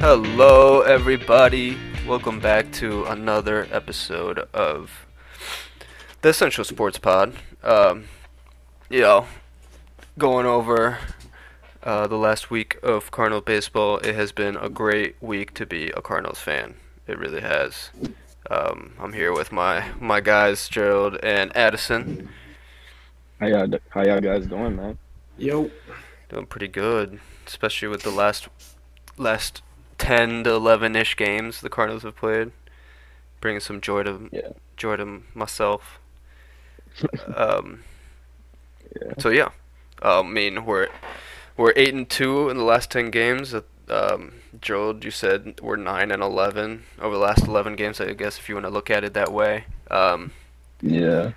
Hello, everybody. Welcome back to another episode of the Essential Sports Pod. Um, you know, going over uh, the last week of Cardinal baseball. It has been a great week to be a Cardinals fan. It really has. Um, I'm here with my my guys, Gerald and Addison. How y'all, how y'all guys doing, man? Yo. Doing pretty good, especially with the last last ten to eleven ish games the Cardinals have played, bringing some joy to Yeah. joy to myself. um, Yeah. So yeah, um, I mean we're we're eight and two in the last ten games. Um, Gerald, you said we're nine and eleven over the last eleven games. I guess if you want to look at it that way. Um, Yeah.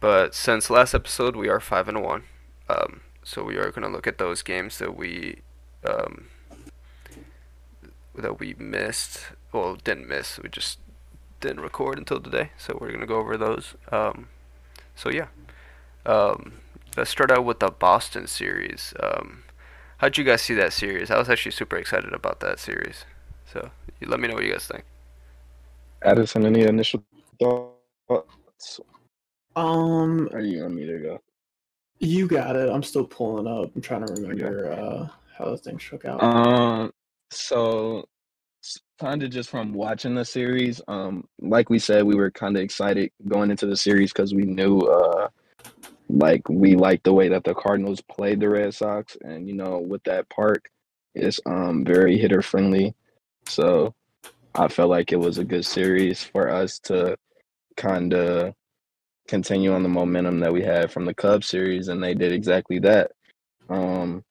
but since last episode, we are five and one. Um, so we are gonna look at those games that we um, that we missed. Well, didn't miss. We just didn't record until today. So we're gonna go over those. Um, so yeah. Um, let's start out with the Boston series. Um, how'd you guys see that series? I was actually super excited about that series. So you let me know what you guys think. Addison, any initial thoughts? Um, Or you want me to go? you got it. I'm still pulling up. I'm trying to remember uh, how the thing shook out. Um, so kind of just from watching the series, um, like we said, we were kind of excited going into the series because we knew, uh, like we liked the way that the Cardinals played the Red Sox, and you know, with that park, it's um very hitter friendly, so I felt like it was a good series for us to kind of continue on the momentum that we had from the Cubs series, and they did exactly that. Um,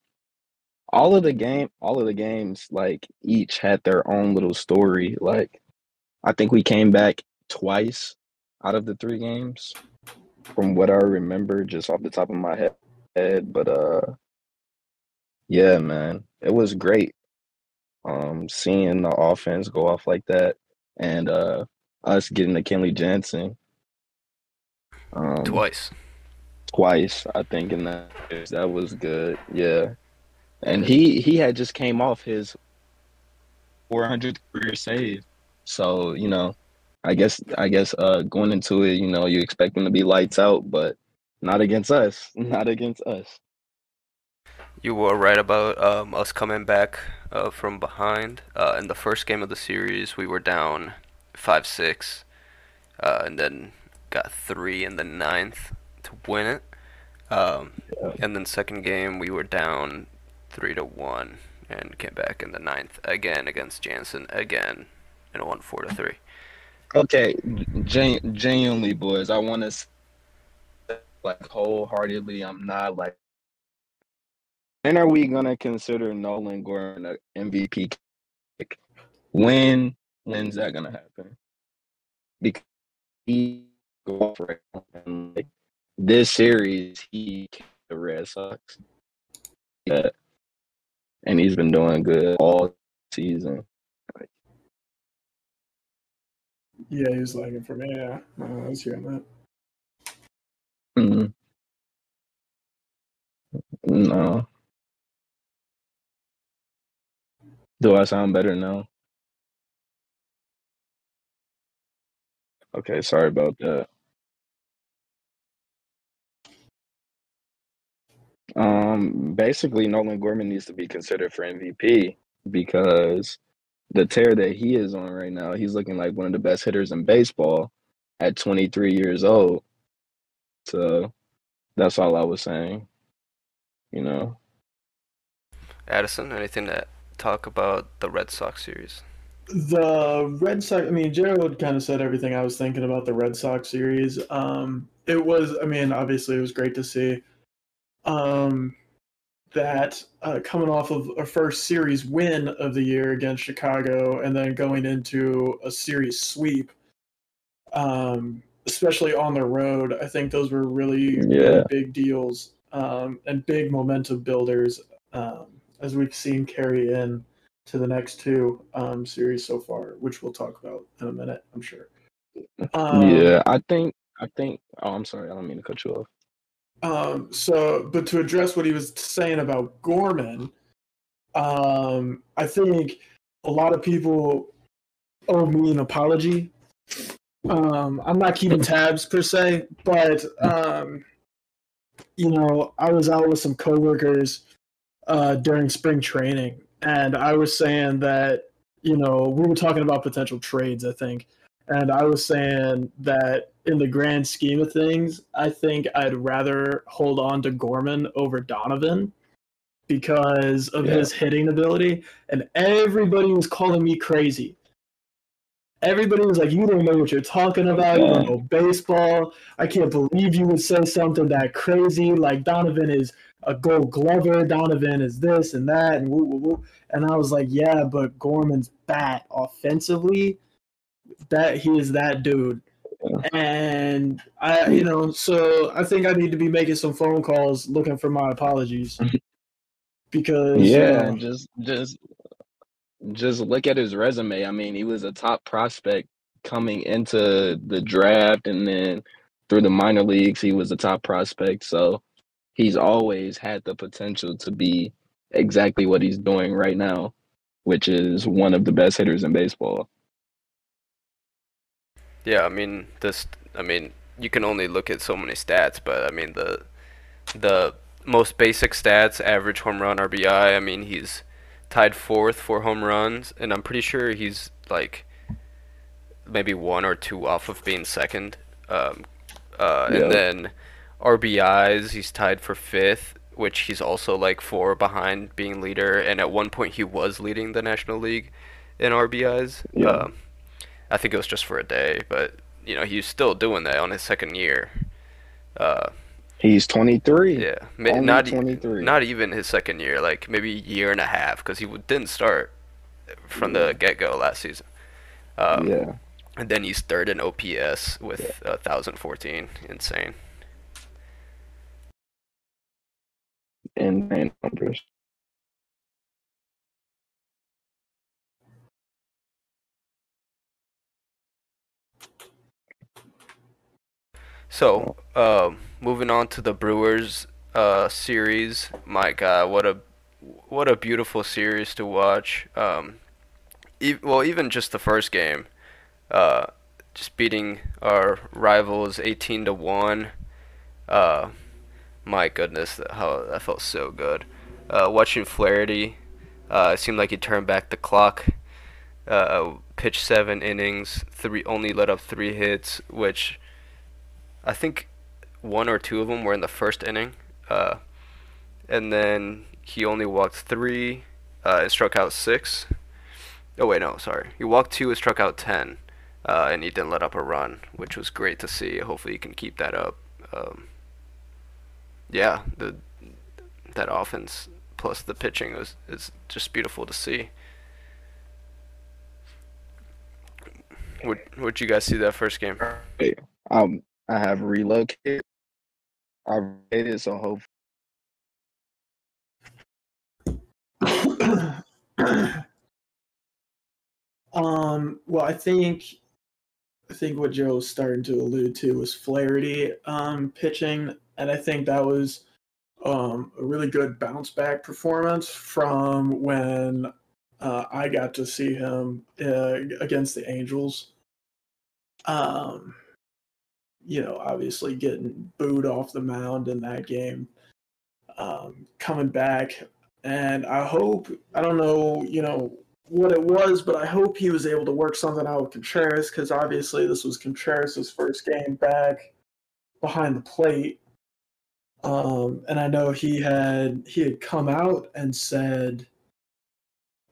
all of the game, all of the games, like each had their own little story. Like, I think we came back twice out of the three games, from what I remember, just off the top of my head. But uh, yeah, man, it was great. Um, seeing the offense go off like that, and uh, us getting to Kenley Jansen. Um, Twice. twice, I think, in that that was good. Yeah, and he he had just came off his 400th career save, so you know, I guess I guess uh going into it, you know, you expect him to be lights out, but not against us, not against us. You were right about um, us coming back uh, from behind. Uh, in the first game of the series, we were down 5 6, uh, and then got three in the ninth to win it. Um, Yeah. and then second game, we were down 3 to 1 and came back in the ninth again against Jansen again and won 4 to 3. Okay, gen- genuinely, boys, I want to like wholeheartedly. I'm not like. When are we gonna consider Nolan Gorman an MVP? When when's that gonna happen? Because he go this series, he the Red Sox. Yeah, and he's been doing good all season. yeah, he was lagging for me. Yeah, I was hearing that. Mhm. No. Do I sound better now? Okay, sorry about that. Um, basically, Nolan Gorman needs to be considered for MVP because the tear that he is on right now, he's looking like one of the best hitters in baseball at 23 years old. So that's all I was saying. You know, Addison, anything to talk about the Red Sox series? The Red Sox. I mean, Gerald kind of said everything I was thinking about the Red Sox series. Um, it was. I mean, obviously, it was great to see. Um, that uh, coming off of a first series win of the year against Chicago, and then going into a series sweep. Um, especially on the road, I think those were really, really big deals um, and big momentum builders, um, as we've seen carry in to the next two um, series so far, which we'll talk about in a minute, I'm sure. Um, yeah, I think, I think, oh, I'm sorry, I don't mean to cut you off. Um, so, but to address what he was saying about Gorman, um, I think a lot of people owe me an apology. Um, I'm not keeping tabs per se, but um, you know, I was out with some coworkers uh, during spring training, and I was saying that you know we were talking about potential trades. I think, and I was saying that in the grand scheme of things, I think I'd rather hold on to Gorman over Donovan because of Yeah. his hitting ability, and everybody was calling me crazy. Everybody was like, "You don't know what you're talking oh, about. You don't know baseball. I can't believe you would say something that crazy. Like Donovan is a Gold Glover. Donovan is this and that, and woo woo woo." And I was like, "Yeah, but Gorman's bat offensively, that he is that dude." And I, you know, so I think I need to be making some phone calls looking for my apologies because Yeah, and just just just look at his resume. I mean, he was a top prospect coming into the draft and then through the minor leagues, he was a top prospect. So he's always had the potential to be exactly what he's doing right now, which is one of the best hitters in baseball. Yeah, I mean this. I mean you can only look at so many stats, but I mean the the most basic stats: average home run, RBI. I mean he's tied fourth for home runs, and I'm pretty sure he's like maybe one or two off of being second. Um, uh, Yeah. and then RBIs, he's tied for fifth, which he's also like four behind being leader. And at one point, he was leading the National League in RBIs. Yeah. Um, I think it was just for a day, but you know he's still doing that on his second year. Uh, He's 23. yeah, Only not e- 23. not even his second year, like maybe a year and a half, because he w- didn't start from the get go last season. Um, yeah. and then he's third in OPS with uh, 1,014. Insane. In in numbers. So, um, moving on to the Brewers uh, series. My God, what a what a beautiful series to watch. Um, e- well, even just the first game, uh, just beating our rivals 18 to one. Uh, my goodness, that- how that felt so good. Uh, watching Flaherty, uh, it seemed like he turned back the clock. Uh, pitched seven innings, three only let up three hits, which I think one or two of them were in the first inning. Uh, and then he only walked three uh, and struck out six. Oh, wait, no, sorry. He walked two and struck out ten. Uh, and he didn't let up a run, which was great to see. Hopefully, he can keep that up. Um, yeah, the that offense plus the pitching is is just beautiful to see. Would would you guys see that first game? Um, I have relocated. I've relocated, so hopefully. um, well, I think I think what Joe was starting to allude to was Flaherty um, pitching, and I think that was um, a really good bounce back performance from when uh, I got to see him uh, against the Angels. Um, you know, obviously getting booed off the mound in that game, um, coming back, and I hope I don't know, you know what it was, but I hope he was able to work something out with Contreras because obviously this was Contreras' first game back behind the plate. Um, and I know he had he had come out and said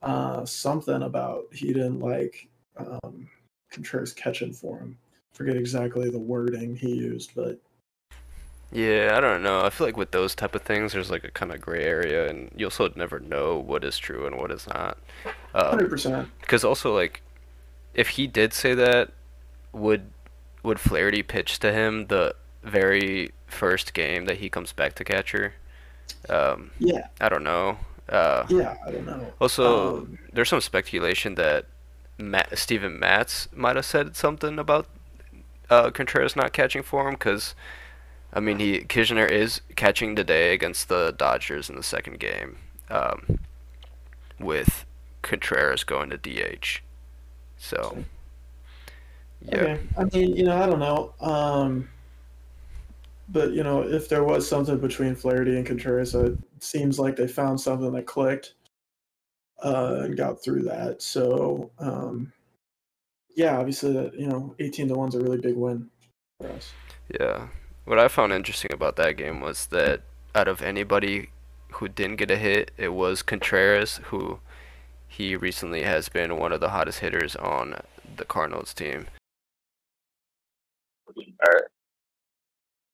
uh, something about he didn't like um, Contreras catching for him. Forget exactly the wording he used, but Yeah, I don't know. I feel like with those type of things, there's like a kind of gray area, and you also never know what is true and what is not. hundred Um, percent. because also like, if he did say that, would would Flaherty pitch to him the very first game that he comes back to catcher? Um, Yeah, I don't know. Uh, yeah. I don't know. also, Um, there's some speculation that Matt, Steven Matz might have said something about uh, Contreras not catching for him because, I mean, he Knizner is catching today against the Dodgers in the second game, um, with Contreras going to DH. So, yeah. Okay. I mean, you know, I don't know. Um, but you know, if there was something between Flaherty and Contreras, it seems like they found something that clicked uh, and got through that. So, um, yeah, obviously, that you know, eighteen to one's a really big win for us. Yeah. What I found interesting about that game was that out of anybody who didn't get a hit, it was Contreras, who he recently has been one of the hottest hitters on the Cardinals team. All right.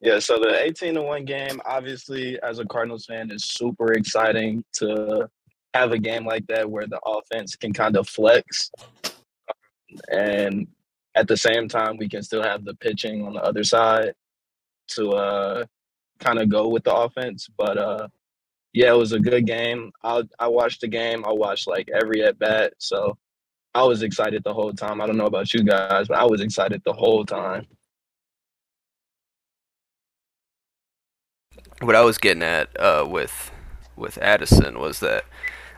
Yeah, so the 18 to 1 game, obviously, as a Cardinals fan, is super exciting to have a game like that where the offense can kind of flex. And at the same time, we can still have the pitching on the other side to uh, kind of go with the offense. But uh, yeah, it was a good game. I I watched the game. I watched like every at bat. So I was excited the whole time. I don't know about you guys, but I was excited the whole time. What I was getting at uh, with with Addison was that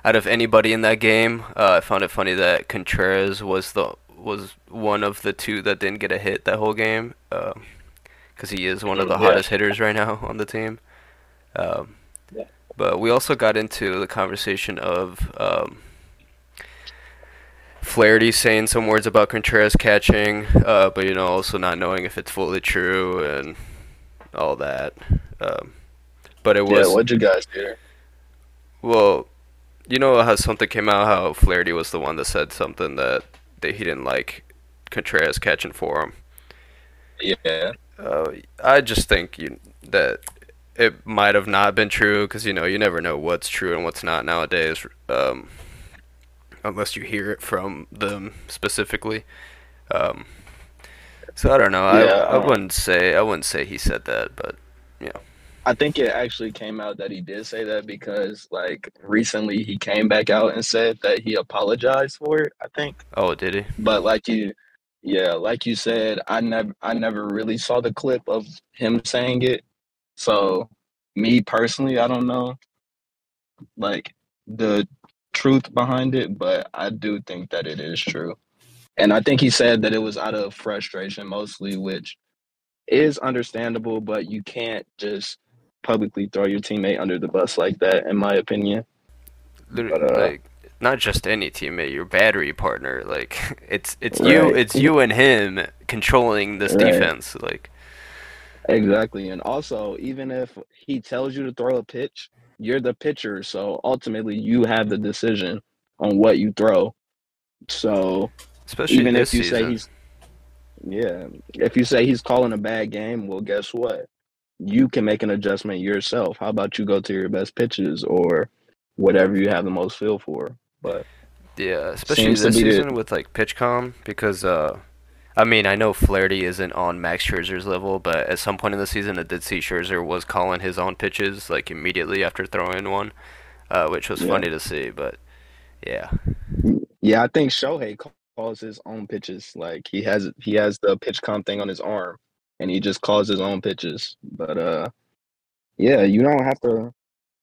out of anybody in that game, uh, I found it funny that Contreras was the was one of the two that didn't get a hit that whole game, because he is one of the Yeah. hottest hitters right now on the team. Um, Yeah. But we also got into the conversation of um, Flaherty saying some words about Contreras catching, uh, but you know also not knowing if it's fully true and all that. Um, but it was yeah, what'd you guys hear? well, you know how something came out how Flaherty was the one that said something that, that he didn't like Contreras catching for him. Yeah. Uh, I just think you, that it might have not been true because you know you never know what's true and what's not nowadays, um, unless you hear it from them specifically. Um, so I don't know. I, Yeah, I um, wouldn't say I wouldn't say he said that, but I think it actually came out that he did say that because like recently he came back out and said that he apologized for it, I think. oh, did he? But like you yeah, like you said, I never I never really saw the clip of him saying it. So me personally, I don't know like the truth behind it, but I do think that it is true. And I think he said that it was out of frustration mostly, which is understandable, but you can't just publicly throw your teammate under the bus like that, in my opinion. But, uh, like not just any teammate, your battery partner. Like it's it's you, it's you and him controlling this Right. defense. Like Exactly. And also, even if he tells you to throw a pitch, you're the pitcher. So ultimately, you have the decision on what you throw. So especially even if you season. say he's, yeah, if you say he's calling a bad game, well, guess what? You can make an adjustment yourself. How about you go to your best pitches or whatever you have the most feel for? But yeah, especially this season with like PitchCom because uh, I mean I know Flaherty isn't on Max Scherzer's level, but at some point in the season I did see Scherzer was calling his own pitches like immediately after throwing one, uh, which was Yeah. funny to see. But yeah, yeah, I think Shohei calls his own pitches. Like he has he has the pitch comp thing on his arm, and he just calls his own pitches. But uh, yeah, you don't have to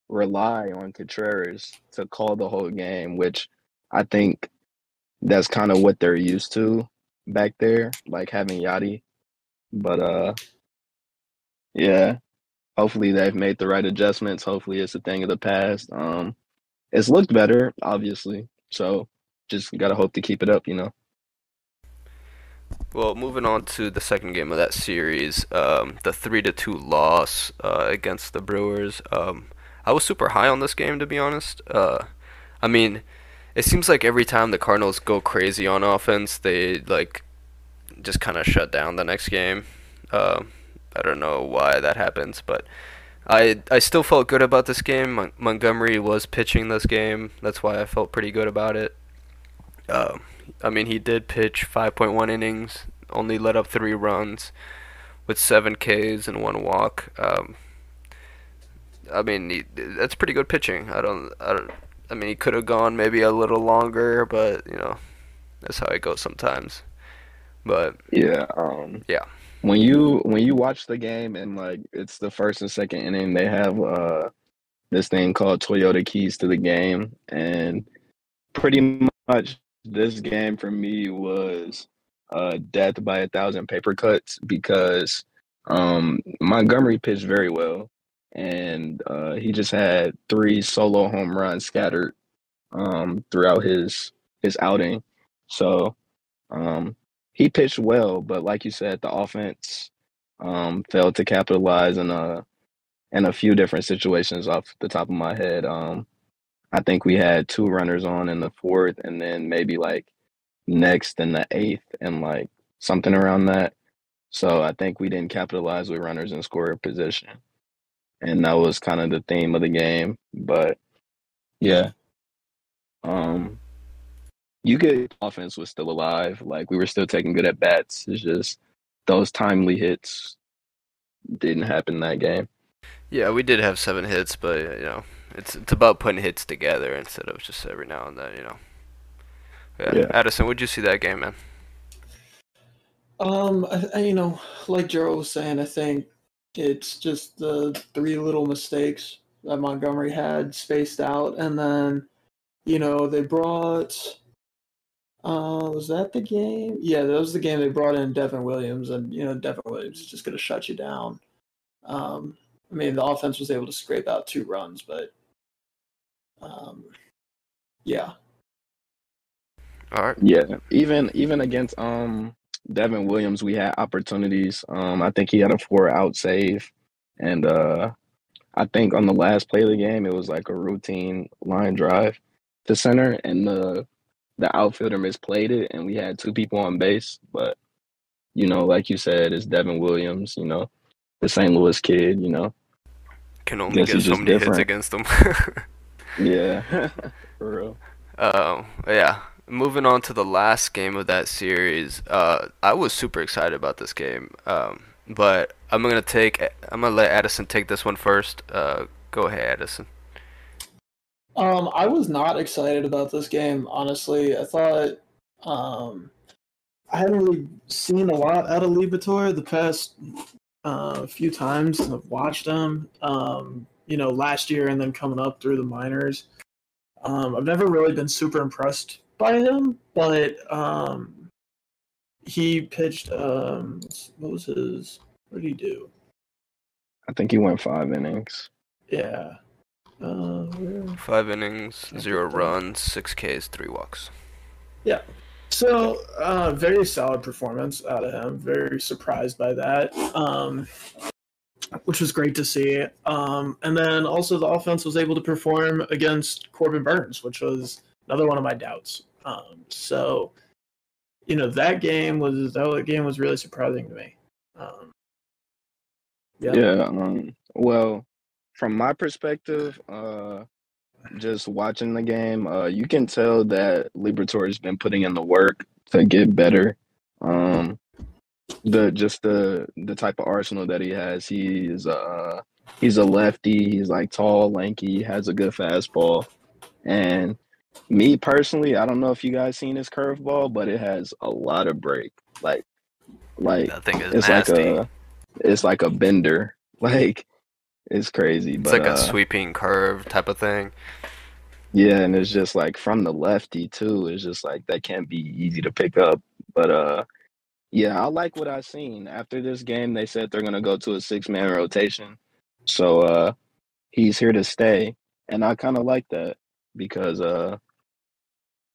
rely on Contreras to call the whole game, which I think that's kind of what they're used to back there, like having Yadi. But uh, yeah, hopefully they've made the right adjustments. Hopefully it's a thing of the past. Um, it's looked better, obviously. So just gotta hope to keep it up, you know. Well, moving on to the second game of that series, um, the three to two loss uh, against the Brewers. Um, I was super high on this game, to be honest. Uh, I mean, it seems like every time the Cardinals go crazy on offense, they like just kind of shut down the next game. Um, I don't know why that happens, but I I still felt good about this game. Mon- Montgomery was pitching this game. That's why I felt pretty good about it. Um, I mean, he did pitch 5.1 innings, only let up three runs, with seven Ks and one walk. Um, I mean, he, that's pretty good pitching. I don't, I don't. I mean, he could have gone maybe a little longer, but you know, that's how it goes sometimes. But Yeah. Um Yeah. When you when you watch the game and like it's the first and second inning, they have uh this thing called Toyota Keys to the game and pretty much this game for me was uh, death by a thousand paper cuts because um, Montgomery pitched very well, and uh, he just had three solo home runs scattered um, throughout his his outing. So um, he pitched well, but like you said, the offense um, failed to capitalize in a in a few different situations off the top of my head. Um, I think we had two runners on in the fourth, and then maybe like next in the eighth, and like something around that. So I think we didn't capitalize with runners in scoring position, and that was kind of the theme of the game. But yeah, um, you get offense was still alive. Like we were still taking good at bats. It's just those timely hits didn't happen that game. Yeah, we did have seven hits, but you know, it's it's about putting hits together instead of just every now and then, you know. Yeah, Yeah. Addison, would you see that game, man? Um, I, I, you know, like Gerald was saying, I think it's just the three little mistakes that Montgomery had spaced out, and then, you know, they brought. Uh, was that the game? Yeah, that was the game they brought in Devin Williams, and you know, Devin Williams is just going to shut you down. Um, I mean, the offense was able to scrape out two runs, but, um, yeah, All right. Yeah, even even against um Devin Williams, we had opportunities. Um, I think he had a four out save, and uh, I think on the last play of the game, it was like a routine line drive to center, and the the outfielder misplayed it, and we had two people on base. But you know, like you said, it's Devin Williams. You know, the St. Louis kid. You know, Can only get so just many hits against them. yeah, for real. Um, yeah. Moving on to the last game of that series, uh, I was super excited about this game. Um, but I'm gonna take, I'm gonna let Addison take this one first. Uh, go ahead, Addison. Um, I was not excited about this game, honestly. I thought um, I hadn't really seen a lot out of Liberatore the past uh, few times I've watched him. Um, you know, last year and then coming up through the minors. Um, I've never really been super impressed by him, but um, he pitched. Um, what was his? What did he do? I think he went five innings. Yeah. Uh, Five innings, zero runs, six Ks, three walks. Yeah. So, uh, very solid performance out of him. Very surprised by that, um, which was great to see. Um, and then also the offense was able to perform against Corbin Burnes, which was another one of my doubts. Um, so, you know, that game was that game was really surprising to me. Um, yeah. Yeah. Um, well, from my perspective, uh, just watching the game, uh, you can tell that Liberatore has been putting in the work to get better. Um, the just the the type of arsenal that he has. He is uh he's a lefty. He's like tall, lanky. Has a good fastball, and me personally, I don't know if you guys seen his curveball, but it has a lot of break. Like, like That thing is it's nasty. like a it's like a bender. Like it's crazy. it's but like a uh, sweeping curve type of thing. yeah, and it's just like from the lefty too. It's just like that can't be easy to pick up. But uh yeah, I like what I've seen. After this game they said they're gonna go to a six man rotation. So uh he's here to stay. And I kinda like that because uh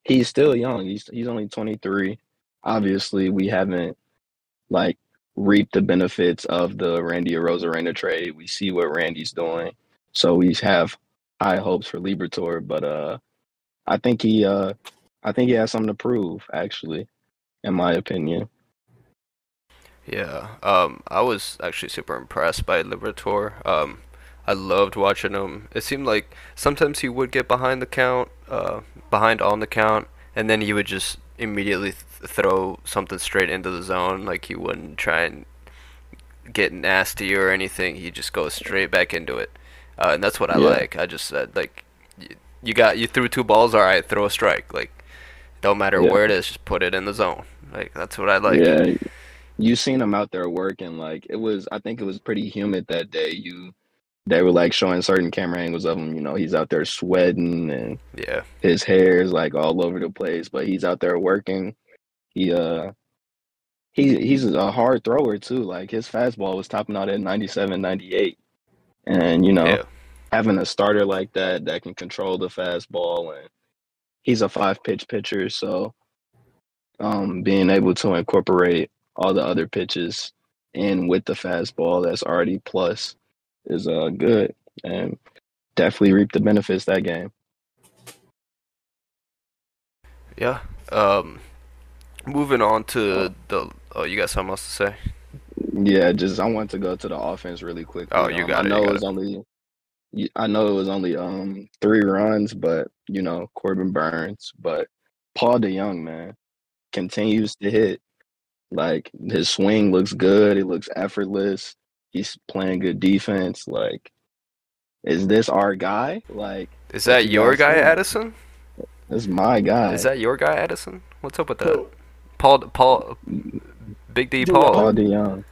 he's still young. He's he's only twenty three. Obviously we haven't like reap the benefits of the Randy Arozarena trade. We see what Randy's doing. So we have high hopes for Liberatore, but uh I think he uh I think he has something to prove, actually, in my opinion. Yeah, um, I was actually super impressed by Liberatore. Um, I loved watching him. It seemed like sometimes he would get behind the count, uh, behind on the count, and then he would just immediately th- throw something straight into the zone. Like he wouldn't try and get nasty or anything. He just goes straight back into it, uh, and that's what I Yeah. like. I just said like, y- you got you threw two balls. All right, throw a strike. Like, don't matter Yeah. where it is, just put it in the zone. Like that's what I like. yeah. You seen him out there working, like it was I think it was pretty humid that day. You they were like showing certain camera angles of him. You know, he's out there sweating and Yeah. his hair is like all over the place, but he's out there working. He uh he he's a hard thrower too. Like his fastball was topping out at 97, 98. And you know, Yeah. having a starter like that that can control the fastball and he's a five pitch pitcher, so um being able to incorporate all the other pitches in with the fastball that's already plus is uh good and definitely reap the benefits that game. Yeah. Um, moving on to the. Oh, you got something else to say? Yeah, just I want to go to the offense really quick. Oh, you got I it, know it was it. only I know it was only um three runs, but you know Corbin Burnes, but Paul DeJong, man, continues to hit. Like his swing looks good. It looks effortless. He's playing good defense. Like, is this our guy? Like, Is that your guys guy, think? Addison? this is my guy. Is that your guy, Addison? What's up with that? So, Paul, Paul, Big D, Yeah. Paul. Paul DeJong?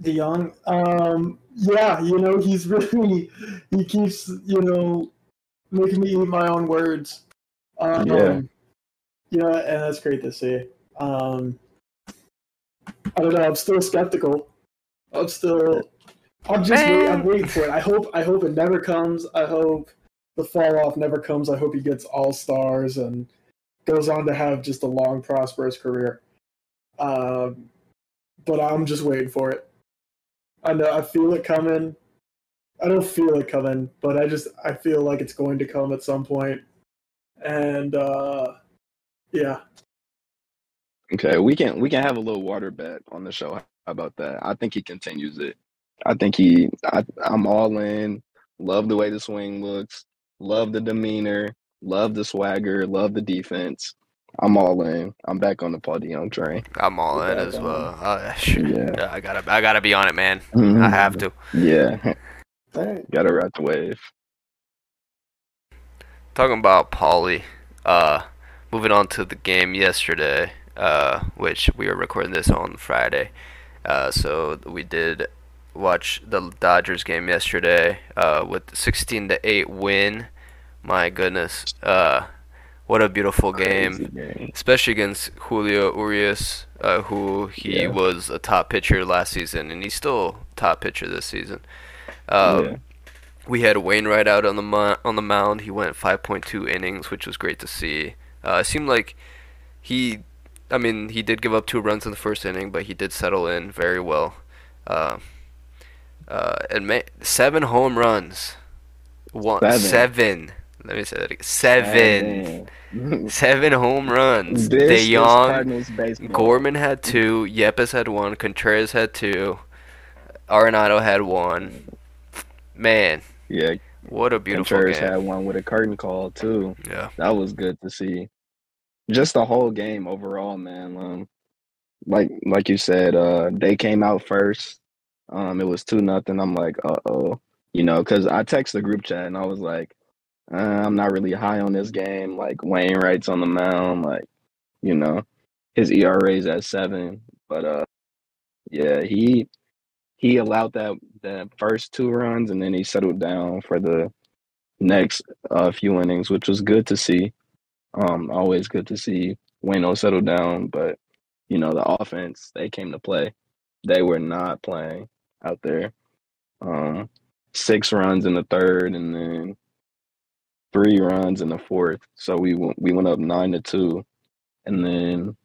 De Jong, um, yeah, you know, he's really he keeps you know making me eat my own words. Um, Yeah. yeah, and that's great to see. Um, I don't know. I'm still skeptical. I'm still. I'm just wait, I'm waiting for it. I hope. I hope it never comes. I hope the fall off never comes. I hope he gets all stars and goes on to have just a long, prosperous career. Um, but I'm just waiting for it. I know. I feel it coming. I don't feel it coming, but I just I feel like it's going to come at some point. And uh, yeah, Okay, we can we can have a little water bet on the show. How about that? I think he continues it. I think he. I, I'm all in. Love the way the swing looks. Love the demeanor. Love the swagger. Love the defense. I'm all in. I'm back on the Paul DeJong train. I'm all in as um, well. Uh, shit. Yeah. Yeah, I gotta, I gotta be on it, man. I Mhm. have to. Yeah, Alright. gotta ride the wave. Talking about Paulie, uh, moving on to the game yesterday, uh, which we are recording this on Friday. Uh, so we did watch the Dodgers game yesterday, uh, with 16 to 8 win. My goodness, uh, what a beautiful game. Game. especially against Julio Urias, uh, who he Yeah. was a top pitcher last season, and he's still top pitcher this season. Um, Yeah. We had Wainwright out on the on the mound. He went 5.2 innings, which was great to see. Uh, it seemed like he, I mean, he did give up two runs in the first inning, but he did settle in very well. Uh, uh, and ma- seven home runs, one Seven. seven. Let me say that again. Seven. Seven. Seven home runs. This De is Cardinals baseball. Gorman had two, Yepez had one, Contreras had two, Arenado had one. Man, Yeah, what a beautiful Contreras game. had one with a curtain call too. Yeah, That was good to see. Just the whole game overall, man. Um, like like you said, uh, they came out first. Um, it was two nothing. I'm like, uh oh, you know, because I text the group chat and I was like, uh, I'm not really high on this game. Like Wainwright's on the mound, like, you know, his ERA's at seven, but uh, yeah, he he allowed that that first two runs and then he settled down for the next uh, few innings, which was good to see. Um, always good to see Wayno settle down, but you know the offense they came to play. They were not playing out there. Um, six runs in the third, and then three runs in the fourth. So we went, we went up nine to two, and then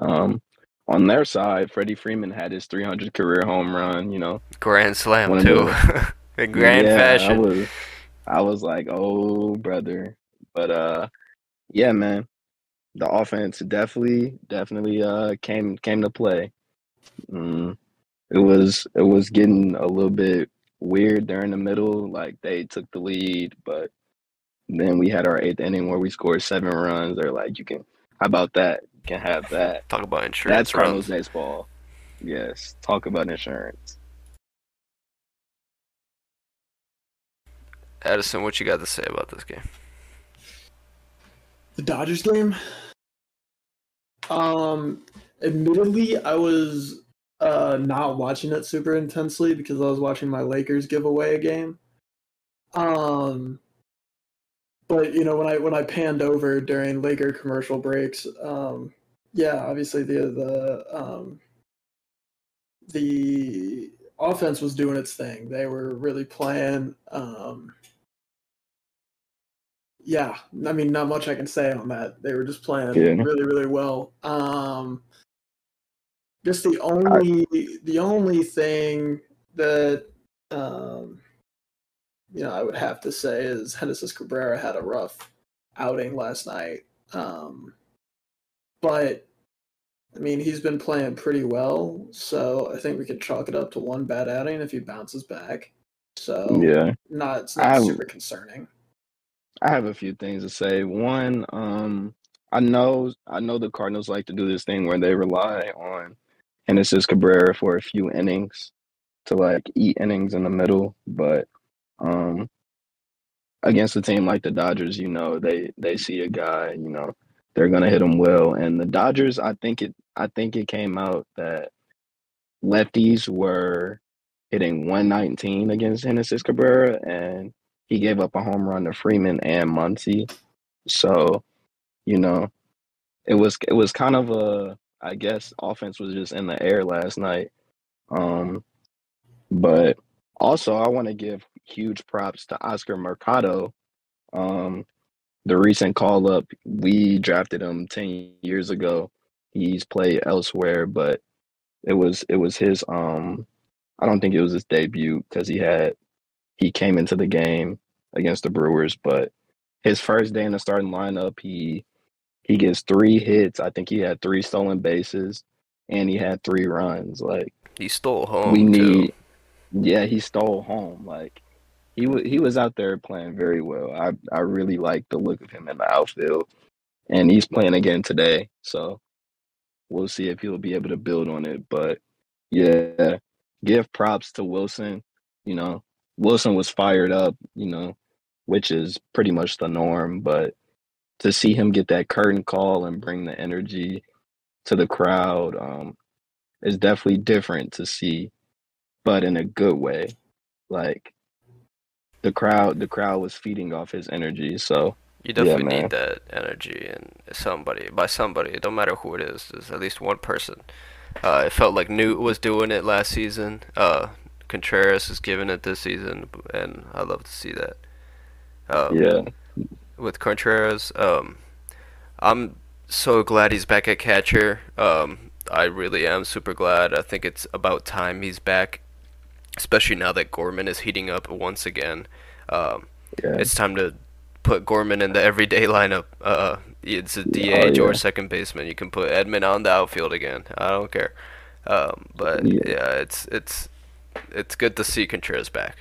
um, on their side, Freddie Freeman had his 300 career home run. You know, grand slam too, in grand yeah, fashion. I was, I was like, oh brother, but uh, yeah, man, the offense definitely, definitely uh came came to play. Mm, it was it was getting a little bit weird during the middle, like they took the lead, but then we had our eighth inning where we scored seven runs. They're like, you can, how about that? You can have that. Talk about insurance That's Cardinals baseball. Yes, talk about insurance. Addison, what you got to say about this game? The Dodgers game. Um, admittedly, I was uh, not watching it super intensely because I was watching my Lakers give away a game. Um, but you know when I when I panned over during Laker commercial breaks, um, yeah, obviously the the um, the offense was doing its thing. They were really playing. Um, yeah, I mean, not much I can say on that. They were just playing Yeah. really, really well. Um, just the only the only thing that um, you know I would have to say is Genesis Cabrera had a rough outing last night. Um, but I mean, he's been playing pretty well, so I think we could chalk it up to one bad outing if he bounces back. So Yeah. not it's not I- super concerning. I have a few things to say. One, um, I know I know the Cardinals like to do this thing where they rely on Genesis Cabrera for a few innings to like eat innings in the middle, but um against a team like the Dodgers, you know, they they see a guy, you know, they're gonna hit him well. And the Dodgers, I think it I think it came out that lefties were hitting 119 against Genesis Cabrera and he gave up a home run to Freeman and Muncy. So, you know, it was it was kind of a I guess offense was just in the air last night. Um but also I want to give huge props to Oscar Mercado. Um the recent call up, we drafted him 10 years ago. He's played elsewhere, but it was it was his um I don't think it was his debut because he had he came into the game against the Brewers, but his first day in the starting lineup, he he gets three hits. I think he had three stolen bases, and he had three runs. Like He stole home. we too. need, yeah, he stole home. Like he was he was out there playing very well. I I really like the look of him in the outfield, and he's playing again today. So we'll see if he'll be able to build on it. But yeah, give props to Willson. You know, Willson was fired up. You know, which is pretty much the norm. But to see him get that curtain call and bring the energy to the crowd um, is definitely different to see, but in a good way. Like the crowd, the crowd was feeding off his energy. So You definitely man. need that energy and somebody by somebody. It don't matter who it is. There's at least one person. Uh, it felt like Newt was doing it last season. Uh, Contreras is giving it this season, and I love to see that. Um, yeah, with Contreras. Um, I'm so glad he's back at catcher. Um, I really am super glad. I think it's about time he's back, especially now that Gorman is heating up once again. Um, yeah, it's time to put Gorman in the everyday lineup. Uh, it's a DH Oh, yeah. or second baseman. You can put Edman on the outfield again. I don't care. Um, but Yeah. yeah, it's it's it's good to see Contreras back.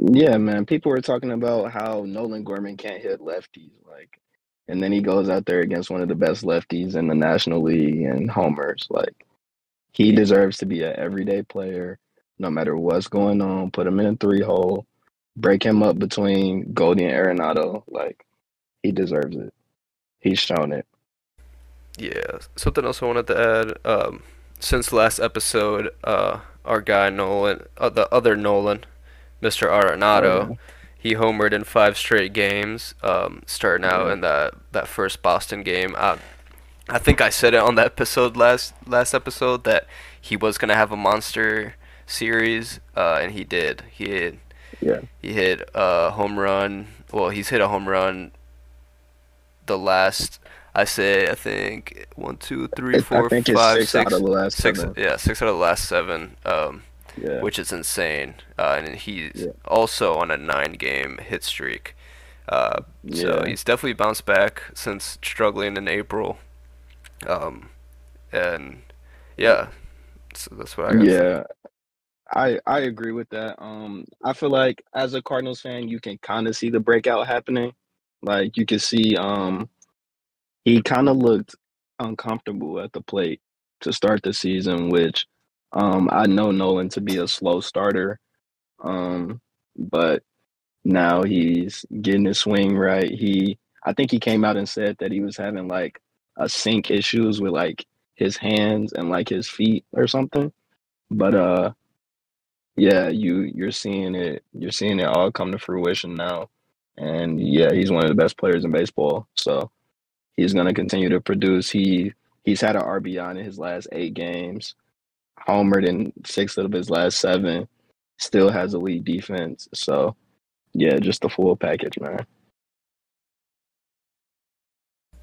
Yeah, man. People were talking about how Nolan Gorman can't hit lefties, like, and then he goes out there against one of the best lefties in the National League and homers. Like, he deserves to be an everyday player, no matter what's going on. Put him in a three hole, break him up between Goldie and Arenado. Like, he deserves it. He's shown it. Yeah, something else I wanted to add. Um, since last episode, uh, our guy Nolan, uh, the other Nolan, Mr. Arenado, Oh, he homered in five straight games. Um, starting out in that that first Boston game. I, I think I said it on the episode last last episode that he was gonna have a monster series, uh, and he did. He hit, Yeah. he hit a home run. Well, he's hit a home run. The last, I say, I think one, two, three, four, five, six six, out of the last six- seven. yeah, six out of the last seven. Um, Yeah. which is insane. Uh, and he's Yeah. also on a nine-game hit streak. Uh, So he's definitely bounced back since struggling in April. Um, and yeah, so that's what I got. Yeah, I I agree with that. Um, I feel like as a Cardinals fan, you can kind of see the breakout happening. Like you can see, um, he kind of looked uncomfortable at the plate to start the season, which um I know Nolan to be a slow starter. Um, but now he's getting his swing right. He I think he came out and said that he was having like a sync issues with like his hands and like his feet or something. But uh, yeah, you you're seeing it. You're seeing it all come to fruition now, and yeah, he's one of the best players in baseball. So he's to continue to produce. He he's had an RBI in his last eight games, homered in six of his last seven. Still has elite defense. So yeah, just the full package, man.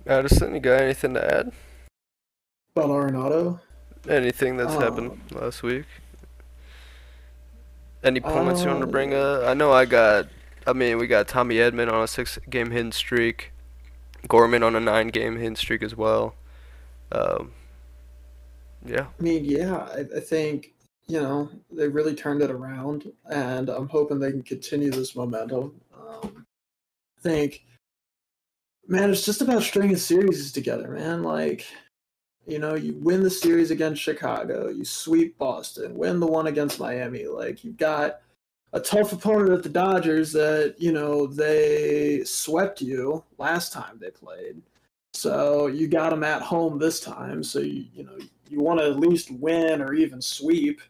Addison, you got anything to add? About Arenado? Anything that's happened Um, last week? Any points you want to bring Uh, up? I know I got. I mean, we got Tommy Edman on a six-game hitting streak, Gorman on a nine-game hitting streak as well. Um, yeah, I mean, yeah, I, I think you know they really turned it around, and I'm hoping they can continue this momentum. Um, I think, man, it's just about stringing series together, man. Like, you know, you win the series against Chicago, you sweep Boston, win the one against Miami. Like, you've got a tough opponent at the Dodgers that you know they swept you last time they played. So you got them at home this time. So you you know you want to at least win or even sweep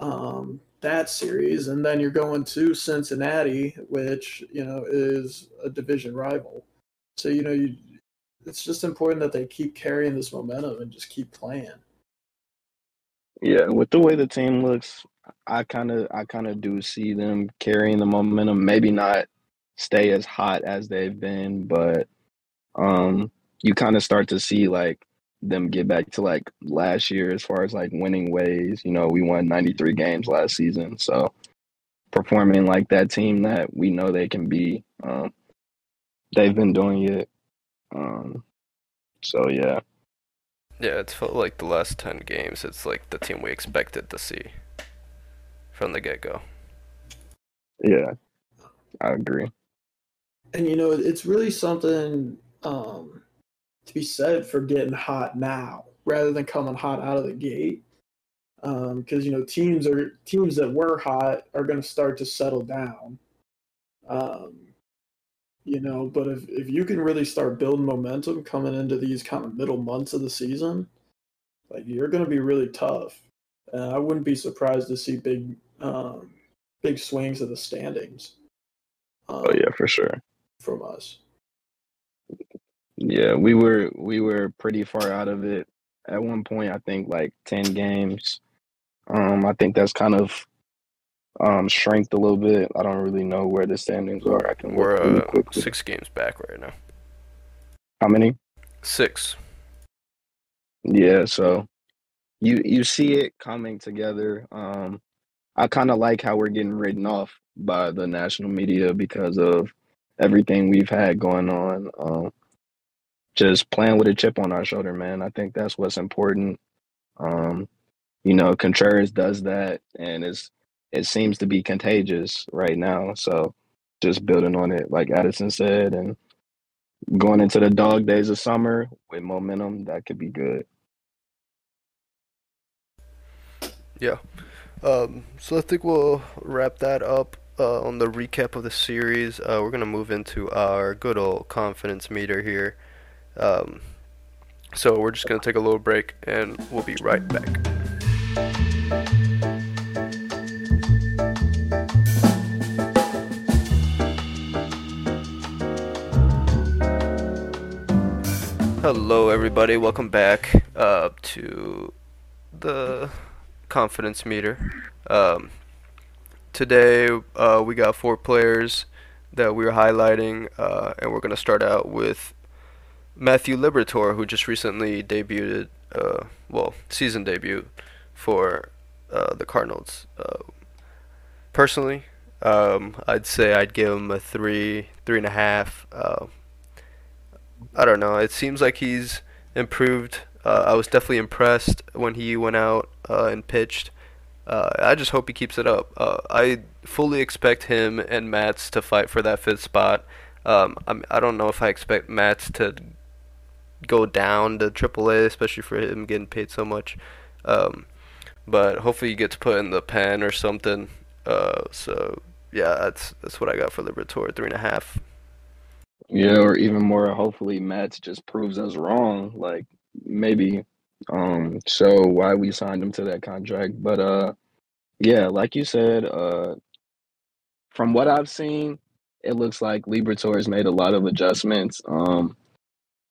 um, that series, and then you're going to Cincinnati, which you know is a division rival. So you know you, it's just important that they keep carrying this momentum and just keep playing. Yeah, with the way the team looks, I kind of I kind of do see them carrying the momentum. Maybe not stay as hot as they've been, but um you kind of start to see like them get back to like last year as far as like winning ways. You know, we won 93 games last season, so performing like that team that we know they can be. Um they've been doing it. Um so yeah. yeah. It's felt like the last ten games. It's like the team we expected to see from the get-go. Yeah. I agree. And you know it's really something um, to be said for getting hot now rather than coming hot out of the gate. Because you know teams are teams that were hot are going to start to settle down. Um, you know, but if if you can really start building momentum coming into these kind of middle months of the season, like you're going to be really tough. And I wouldn't be surprised to see big um, big swings of the standings. Um, Oh yeah, for sure. from us. Yeah, we were we were pretty far out of it at one point. I think like ten games. Um, I think that's kind of um shrinked a little bit. I don't really know where the standings are. I can We're uh, six games back right now. How many? Six. Yeah, so you you see it coming together. Um, I kind of like how we're getting written off by the national media because of everything we've had going on. Um, just playing with a chip on our shoulder, man. I think that's what's important. Um, you know, Contreras does that, and it's it seems to be contagious right now. So just building on it, like Addison said, and going into the dog days of summer with momentum, that could be good. Yeah. Um, so I think we'll wrap that up uh, on the recap of the series. Uh, we're gonna move into our good old confidence meter here. Um, so we're just gonna take a little break, and we'll be right back. Hello, everybody. Welcome back uh, to the confidence meter. Um, today, uh, we got four players that we are highlighting, uh, and we're going to start out with Matthew Liberatore, who just recently debuted, uh, well, season debut for uh, the Cardinals. Uh, personally, um, I'd say I'd give him a three, three and a half. Uh, I don't know. It seems like he's improved. Uh, I was definitely impressed when he went out uh, and pitched. I just hope he keeps it up. I fully expect him and Mats to fight for that fifth spot. Um, I'm, I don't know if I expect Mats to go down to AAA, especially for him getting paid so much. Um, but hopefully he gets put in the pen or something. Uh, so yeah, that's that's what I got for Liberatore, three and a half. Yeah, or even more, hopefully Mats just proves us wrong. Like maybe um, show why we signed him to that contract. But uh, yeah, like you said, uh, from what I've seen, it looks like Liberatore has made a lot of adjustments. Um,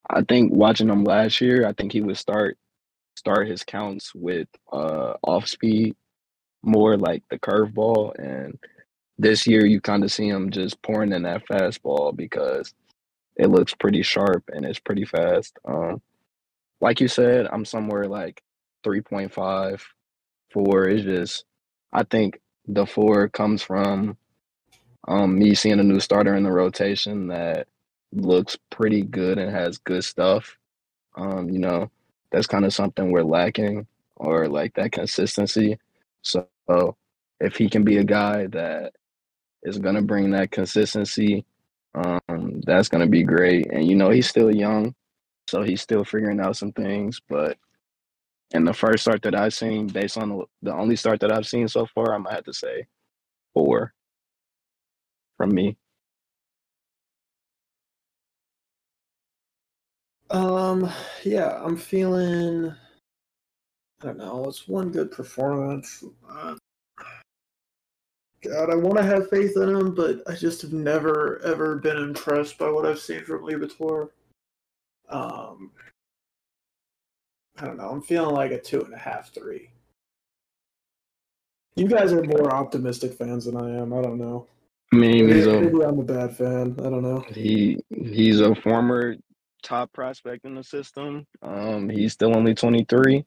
I think watching him last year, I think he would start start his counts with uh off speed more like the curveball and this year you kind of see him just pouring in that fastball because it looks pretty sharp and it's pretty fast. Um, like you said, I'm somewhere like 3.5, 4 is just I think the four comes from um, me seeing a new starter in the rotation that looks pretty good and has good stuff. Um, you know, that's kind of something we're lacking or like that consistency. So if he can be a guy that is going to bring that consistency, um, that's going to be great. And, you know, he's still young, so he's still figuring out some things. But in the first start that I've seen, based on the, only start that I've seen so far, I might have to say four from me. Um, yeah, I'm feeling. I don't know. It's one good performance. Uh, God, I want to have faith in him, but I just have never ever been impressed by what I've seen from Liberatore. Um, I don't know. I'm feeling like a two and a half, three. You guys are more optimistic fans than I am. I don't know. I mean, he's a, Maybe I'm a bad fan. I don't know. he he's a former top prospect in the system. Um, he's still only 23,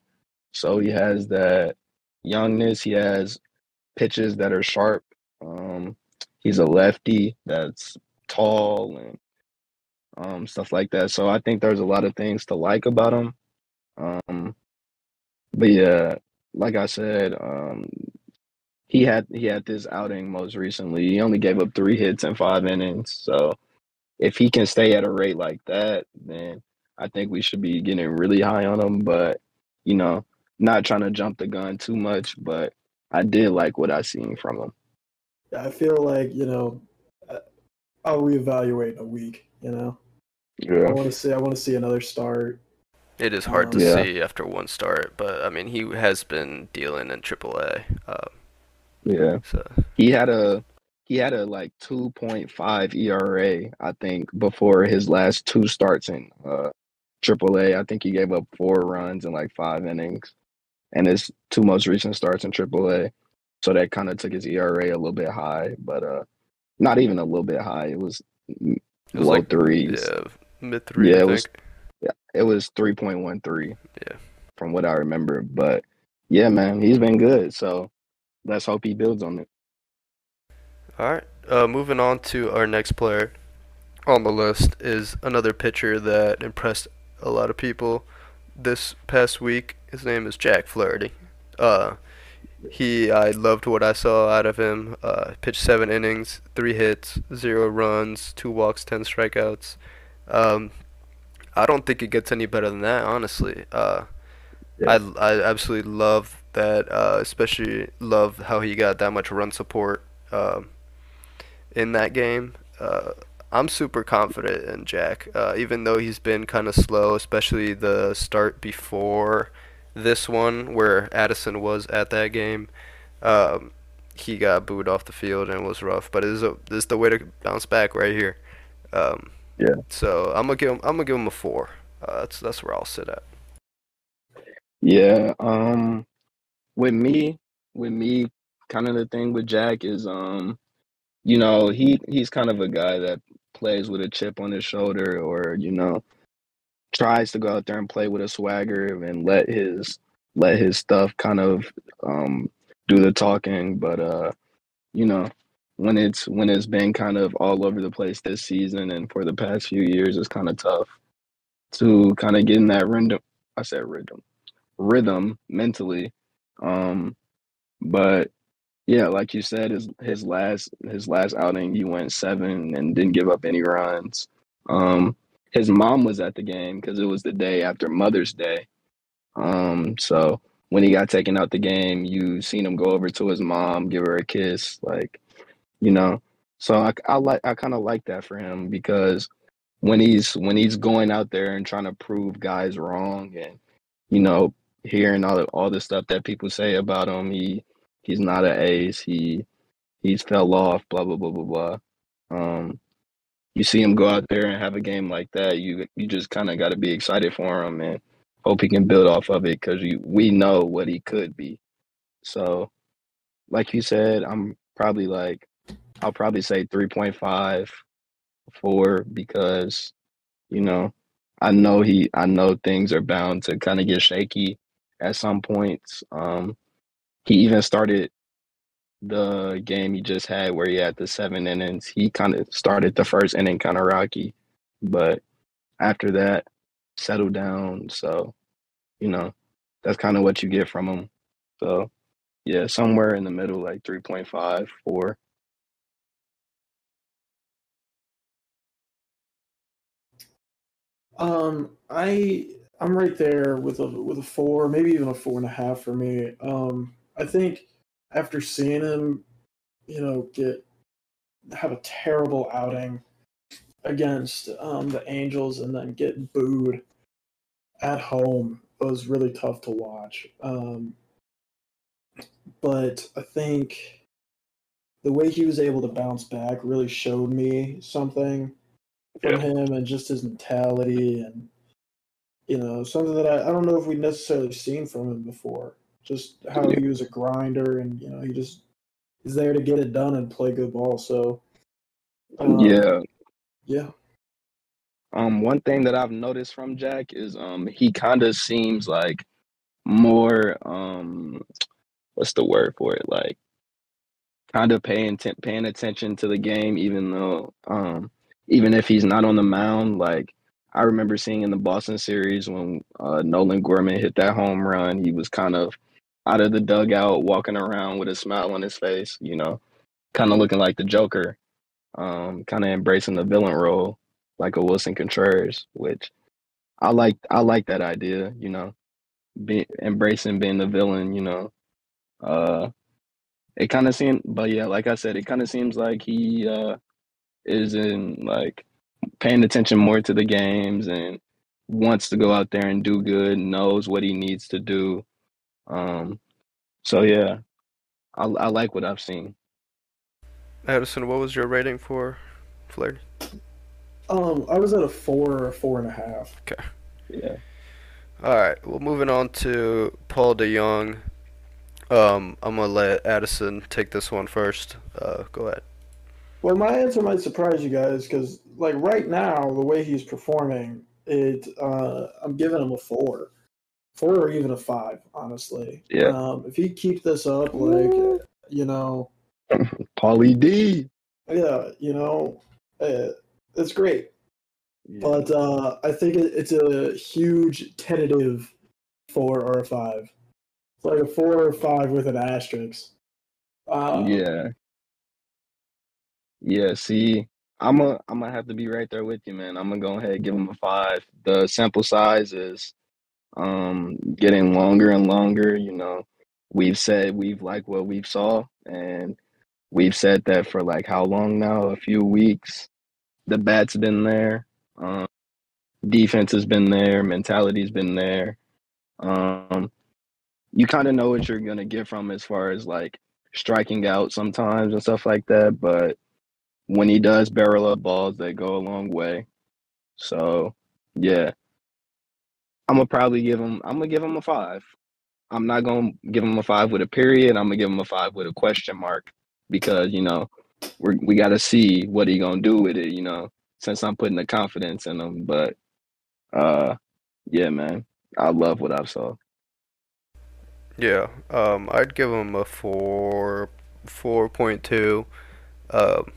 so he has that youngness. He has pitches that are sharp. Um, he's a lefty that's tall and um, stuff like that. So I think there's a lot of things to like about him. Um, but yeah, like I said, um, he had he had this outing most recently. He only gave up three hits in five innings. So if he can stay at a rate like that, then I think we should be getting really high on him. But you know, not trying to jump the gun too much. But I did like what I seen from him. I feel like you know, uh, I'll reevaluate in a week. You know, I want to see. I want to see another start. It is hard to Um, Yeah. see after one start, but I mean, he has been dealing in AAA. Um, yeah. so He had a he had a like 2.5 ERA, I think, before his last two starts in uh AAA. I think he gave up four runs in like five innings, and his two most recent starts in AAA. So that kind of took his ERA a little bit high, but uh, not even a little bit high. It was it was low like threes. yeah, mid three. Yeah, I it was- think. It was 3.13. Yeah. from what I remember. But yeah, man, he's been good. So let's hope he builds on it. All right. Uh, moving on to our next player on the list is another pitcher that impressed a lot of people this past week. His name is Jack Flaherty. Uh, he, I loved what I saw out of him. Uh, pitched seven innings, three hits, zero runs, two walks, ten strikeouts. Um, I don't think it gets any better than that, honestly. Uh, I, I absolutely love that. Uh, especially love how he got that much run support. Um, in that game. Uh, I'm super confident in Jack, uh, even though he's been kind of slow, especially the start before this one where Addison was at that game. Um, he got booed off the field and it was rough, but this is, a, this is the way to bounce back right here. Um, Yeah. So I'm gonna give him. I'm gonna give him a four. Uh, that's that's where I'll sit at. Yeah. Um, with me, with me, kind of the thing with Jack is, um, you know, he he's kind of a guy that plays with a chip on his shoulder, or you know, tries to go out there and play with a swagger and let his let his stuff kind of um do the talking. But uh, you know, when it's when it's been kind of all over the place this season and for the past few years, it's kind of tough to kind of get in that rhythm. I said rhythm rhythm mentally. Um, but yeah, like you said, his his last his last outing, he went seven and didn't give up any runs. Um, his mom was at the game because it was the day after Mother's Day. Um, so when he got taken out the game, you seen him go over to his mom, give her a kiss, like you know. So I, I like I kind of like that for him because when he's when he's going out there and trying to prove guys wrong and you know, hearing all the, all the stuff that people say about him, he he's not an ace. He he's fell off. Blah blah blah blah blah. Um, you see him go out there and have a game like that, you you just kind of got to be excited for him and hope he can build off of it because we know what he could be. So, like you said, I'm probably like I'll probably say 3.5, 4 because you know I know he I know things are bound to kind of get shaky at some points. Um, he even started the game he just had where he had the seven innings. He kind of started the first inning kind of rocky, but after that, settled down. So, you know, that's kind of what you get from him. So, yeah, somewhere in the middle, like 3.5, 4. Um, I I'm right there with a with a four, maybe even a four and a half for me. Um, I think after seeing him, you know, get have a terrible outing against um, the Angels and then get booed at home was really tough to watch. Um, but I think the way he was able to bounce back really showed me something from yeah. him and just his mentality and you know something that I, I don't know if we'd necessarily seen from him before just how he was a grinder and you know he just is there to get it done and play good ball so um, yeah. yeah. Um one thing that i've noticed from jack is um he kind of seems like more um what's the word for it? Like kind of paying t- paying attention to the game even though um even if he's not on the mound like I remember seeing in the Boston series when uh, Nolan Gorman hit that home run, he was kind of out of the dugout, walking around with a smile on his face, you know, kind of looking like the Joker, um, kind of embracing the villain role like a Willson Contreras, which I like. I like that idea, you know, be, embracing being the villain, you know. Uh, it kind of seemed, but yeah, like I said, it kind of seems like he uh, is in like paying attention more to the games and wants to go out there and do good, knows what he needs to do um, so yeah, I, I like what I've seen. Addison, what was your rating for Flair? Um, I was at a four or four and a half. Okay. Yeah. All right. Well, moving on to Paul DeJong. Um, I'm gonna let Addison take this one first. Uh, go ahead. Well, my answer might surprise you guys because, like, right now, the way he's performing, it uh, I'm giving him a four four or even a five, honestly. Yeah. Um, if he keep this up, like you know, Paulie D. Yeah, you know, uh, it's great. Yeah. But uh, I think it, it's a huge tentative four or a five. It's like a four or five with an asterisk. Uh, yeah. Yeah. See, I'm a I'm gonna have to be right there with you, man. I'm gonna go ahead and give him a five. The sample size is um, getting longer and longer. You know, we've said we've liked what we've saw, and we've said that for like how long now? A few weeks. The bat's been there. Um, defense has been there. Mentality's been there. Um, you kind of know what you're gonna get from as far as like striking out sometimes and stuff like that. But when he does barrel up balls, they go a long way. So yeah, I'm gonna probably give him. I'm gonna give him a five. I'm not gonna give him a five with a period. I'm gonna give him a five with a question mark because you know we we got to see what he gonna do with it. You know, since I'm putting the confidence in him. But uh, yeah, man, I love what I've saw. Yeah, um, I'd give him a four, four point two. Um,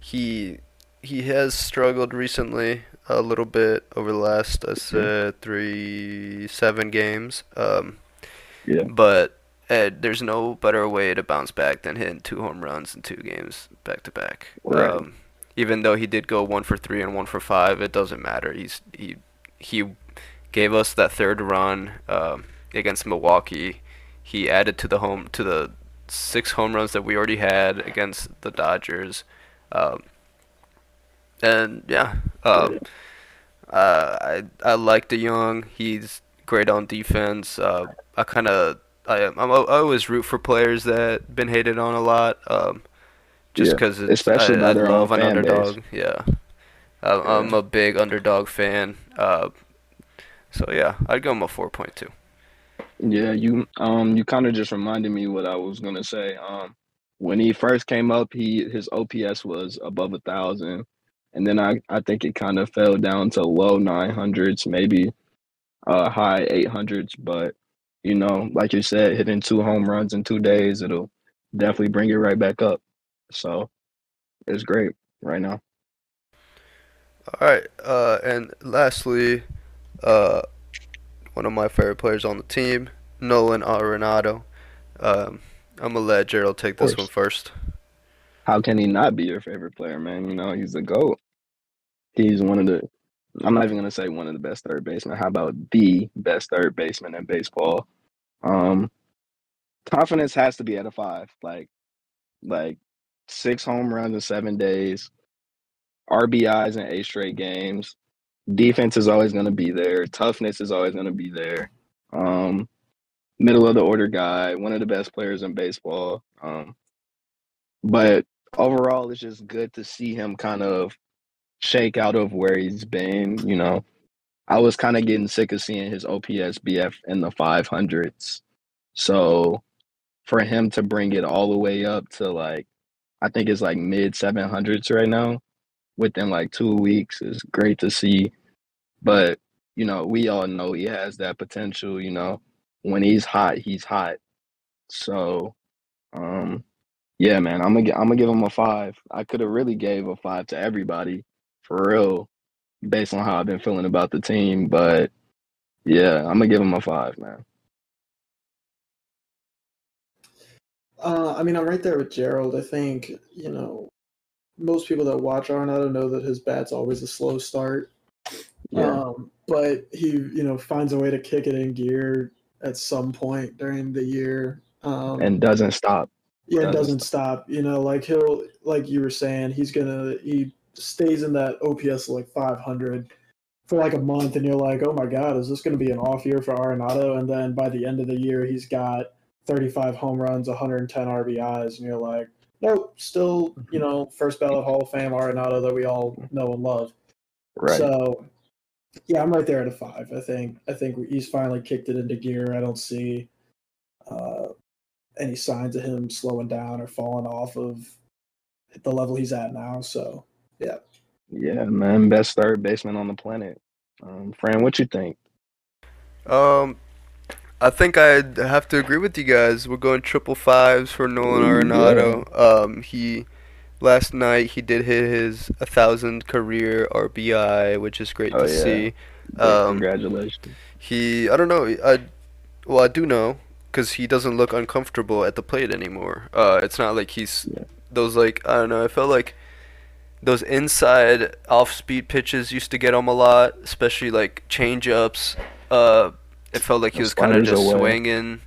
he he has struggled recently a little bit over the last, I said, three, seven games. Um, yeah. But Ed, there's no better way to bounce back than hitting two home runs in two games back to back. Right. Um, even though he did go one for three and one for five, it doesn't matter. He's he he gave us that third run um, against Milwaukee. He added to the home to the six home runs that we already had against the Dodgers. Um, and yeah, um, uh, I I like DeJong. He's great on defense. Uh, I kind of I, I'm, I always root for players that been hated on a lot. Um, just Yeah, because especially I, I love an fan base. underdog. Yeah, I'm, I'm a big underdog fan. Uh, so yeah, I'd go him a four point two. Yeah, you um you kind of just reminded me what I was gonna say. Um, when he first came up, he his OPS was above a thousand, and then I I think it kind of fell down to low nine hundreds, maybe uh high eight hundreds. But you know, like you said, hitting two home runs in two days, it'll definitely bring it right back up. So it's great right now. All right, uh, and lastly, uh, one of my favorite players on the team, Nolan Arenado. Um, I'm gonna let Gerald take this one first. How can he not be your favorite player, man? You know, he's a GOAT. He's one of the I'm not even gonna say one of the best third basemen. How about the best third baseman in baseball? Um confidence has to be at a five. Like like six home runs in seven days, RBIs in eight straight games. Defense is always gonna be there. Toughness is always gonna be there. Um middle of the order guy, one of the best players in baseball. Um but overall it's just good to see him kind of shake out of where he's been you know? I was kind of getting sick of seeing his ops bf in the 500s so for him to bring it all the way up to like i think it's like mid 700s right now within like two weeks is great to see. But you know we all know he has that potential you know? When he's hot he's hot. So um yeah, man, I'm gonna I'm gonna give him a five. I could have really gave a five to everybody, for real, based on how I've been feeling about the team. But yeah, I'm gonna give him a five, man. Uh, I mean, I'm right there with Gerald. I think you know most people that watch Arenado know that his bat's always a slow start. Yeah, Um, but he, you know, finds a way to kick it in gear at some point during the year. Um, and doesn't stop. yeah, doesn't doesn't stop. You know, like he'll, like you were saying, he's gonna he stays in that OPS like 500 for like a month, and you're like, oh my god, is this gonna be an off year for Arenado? And then by the end of the year, he's got 35 home runs, 110 RBIs, and you're like, nope, still, you know, first ballot Hall of Fame Arenado that we all know and love. Right. So, yeah, I'm right there at a five. I think I think he's finally kicked it into gear. I don't see uh, any signs of him slowing down or falling off of the level he's at now. So, yeah, yeah, man, best third baseman on the planet. Um, Fran, what you think? Um, I think I'd have to agree with you guys. We're going triple fives for Nolan Ooh, Arenado. Um, he last night he did hit his a thousand career RBI, which is great Oh, to yeah. see. Um, Congratulations. He, I don't know, I, well, I do know because he doesn't look uncomfortable at the plate anymore. Uh, it's not like he's Yeah. those like I don't know. I felt like those inside off-speed pitches used to get him a lot, especially like change-ups. Uh, it felt like he was kind of just away. swinging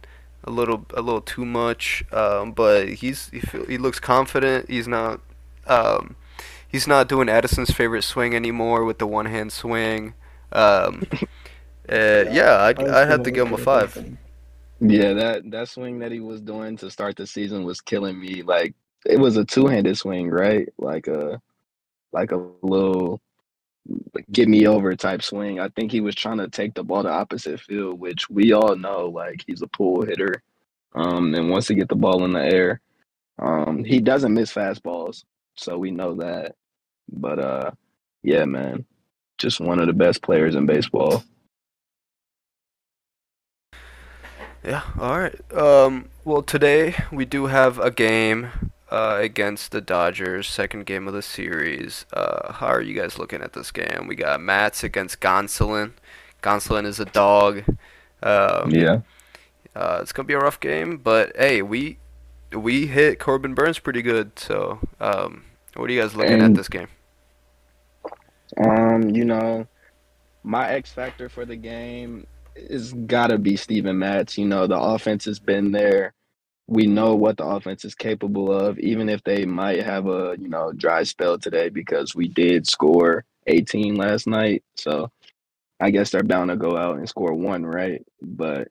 a little, a little too much. Um, but he's he, feel, he looks confident. He's not. Um, he's not doing Addison's favorite swing anymore with the one-hand swing. Um, uh, yeah, I'd, I'd have gonna give him a five. Yeah, that that swing that he was doing to start the season was killing me. Like it was a two-handed swing, right? Like a like a little like, get me over type swing. I think he was trying to take the ball to opposite field, which we all know like he's a pull hitter. Um and wants to get the ball in the air. Um he doesn't miss fastballs, so we know that. But uh yeah, man. Just one of the best players in baseball. Yeah, all right. Um, well, today we do have a game uh, against the Dodgers, second game of the series. Uh, how are you guys looking at this game? We got Mats against Gonsolin. Gonsolin is a dog. Um, Yeah. uh, it's gonna be a rough game, but hey, we we hit Corbin Burnes pretty good. So, um, what are you guys looking at this game? Um, you know, my X factor for the game is gotta be Steven Matz. You know, the offense has been there. We know what the offense is capable of, even if they might have a, you know, dry spell today because we did score 18 last night. So I guess they're bound to go out and score one, right? But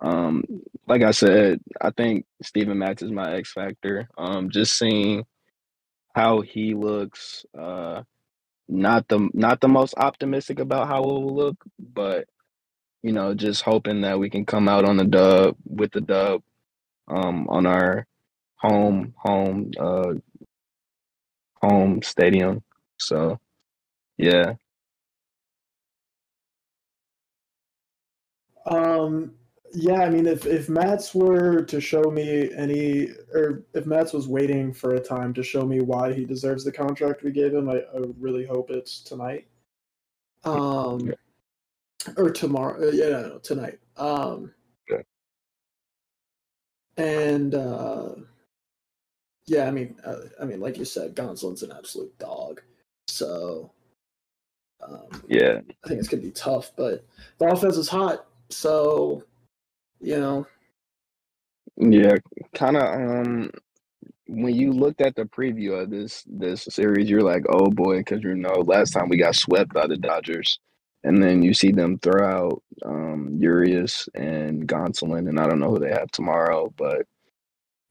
um, like I said, I think Steven Matz is my X factor. Um, just seeing how he looks, uh, not the not the most optimistic about how it will look, but you know, just hoping that we can come out on the dub with the dub um, on our home home uh, home stadium. So, yeah. Um, yeah, I mean, if if Matz were to show me any, or if Matz was waiting for a time to show me why he deserves the contract we gave him, I, I really hope it's tonight. Um, or tomorrow. Yeah, no, tonight. Um. And uh, yeah, I mean, uh, I mean, like you said, Gonsolin's an absolute dog. So um, yeah, I think it's gonna be tough. But the offense is hot, so you know. Yeah, kind of. Um, when you looked at the preview of this this series, you're like, oh boy, because you know last time we got swept by the Dodgers, and then you see them throw out um, Urias and Gonsolin, and I don't know who they have tomorrow, but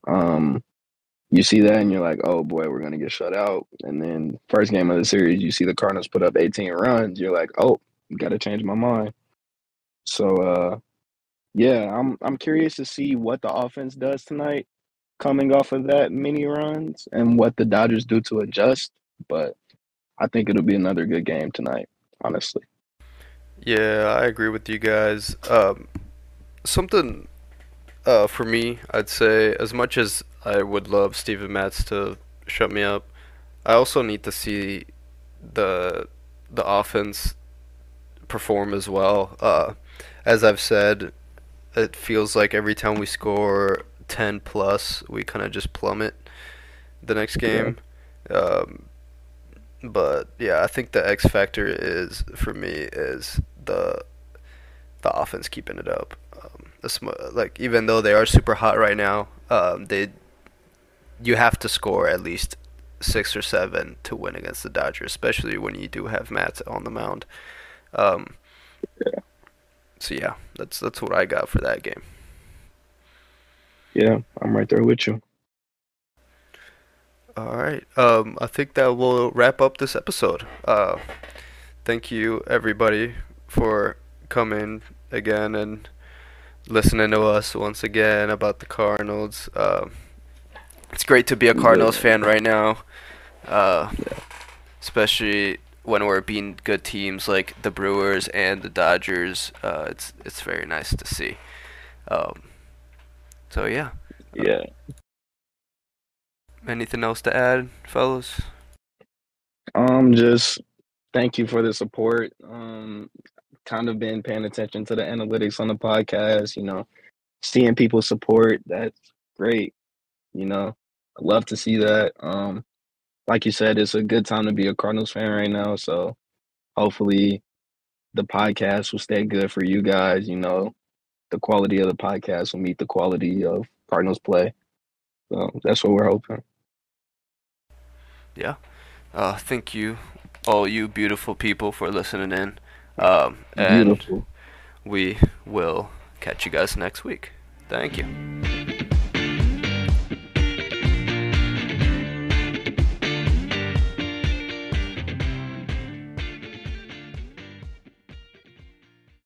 um, you see that and you're like, oh boy, we're gonna get shut out. And then first game of the series, you see the Cardinals put up 18 runs. You're like, oh, got to change my mind. So uh, yeah, I'm I'm curious to see what the offense does tonight, coming off of that many runs, and what the Dodgers do to adjust. But I think it'll be another good game tonight, honestly. Yeah, I agree with you guys. Um, something uh, for me, I'd say, as much as I would love Steven Matz to shut me up, I also need to see the the offense perform as well. Uh, as I've said, it feels like every time we score 10 plus, we kind of just plummet the next game. Yeah. Um, but yeah, I think the X factor is for me is the the offense keeping it up. Um, like even though they are super hot right now, um, they you have to score at least six or seven to win against the Dodgers, especially when you do have Matt on the mound. Um, yeah. So yeah, that's that's what I got for that game. Yeah, I'm right there with you. All right. Um, I think that will wrap up this episode. Uh, thank you everybody for coming again and listening to us once again about the Cardinals. Uh, it's great to be a Cardinals fan right now, uh, especially when we're beating good teams like the Brewers and the Dodgers. Uh, it's it's very nice to see. Um, so yeah. Yeah. Anything else to add, fellas? Um, just thank you for the support. Um, kind of been paying attention to the analytics on the podcast, you know, seeing people support, that's great. You know, I love to see that. Um, like you said, it's a good time to be a Cardinals fan right now. So hopefully the podcast will stay good for you guys. You know, the quality of the podcast will meet the quality of Cardinals play. So that's what we're hoping. Yeah. Uh, thank you, all you beautiful people, for listening in. Um, and Beautiful. we will catch you guys next week. Thank you.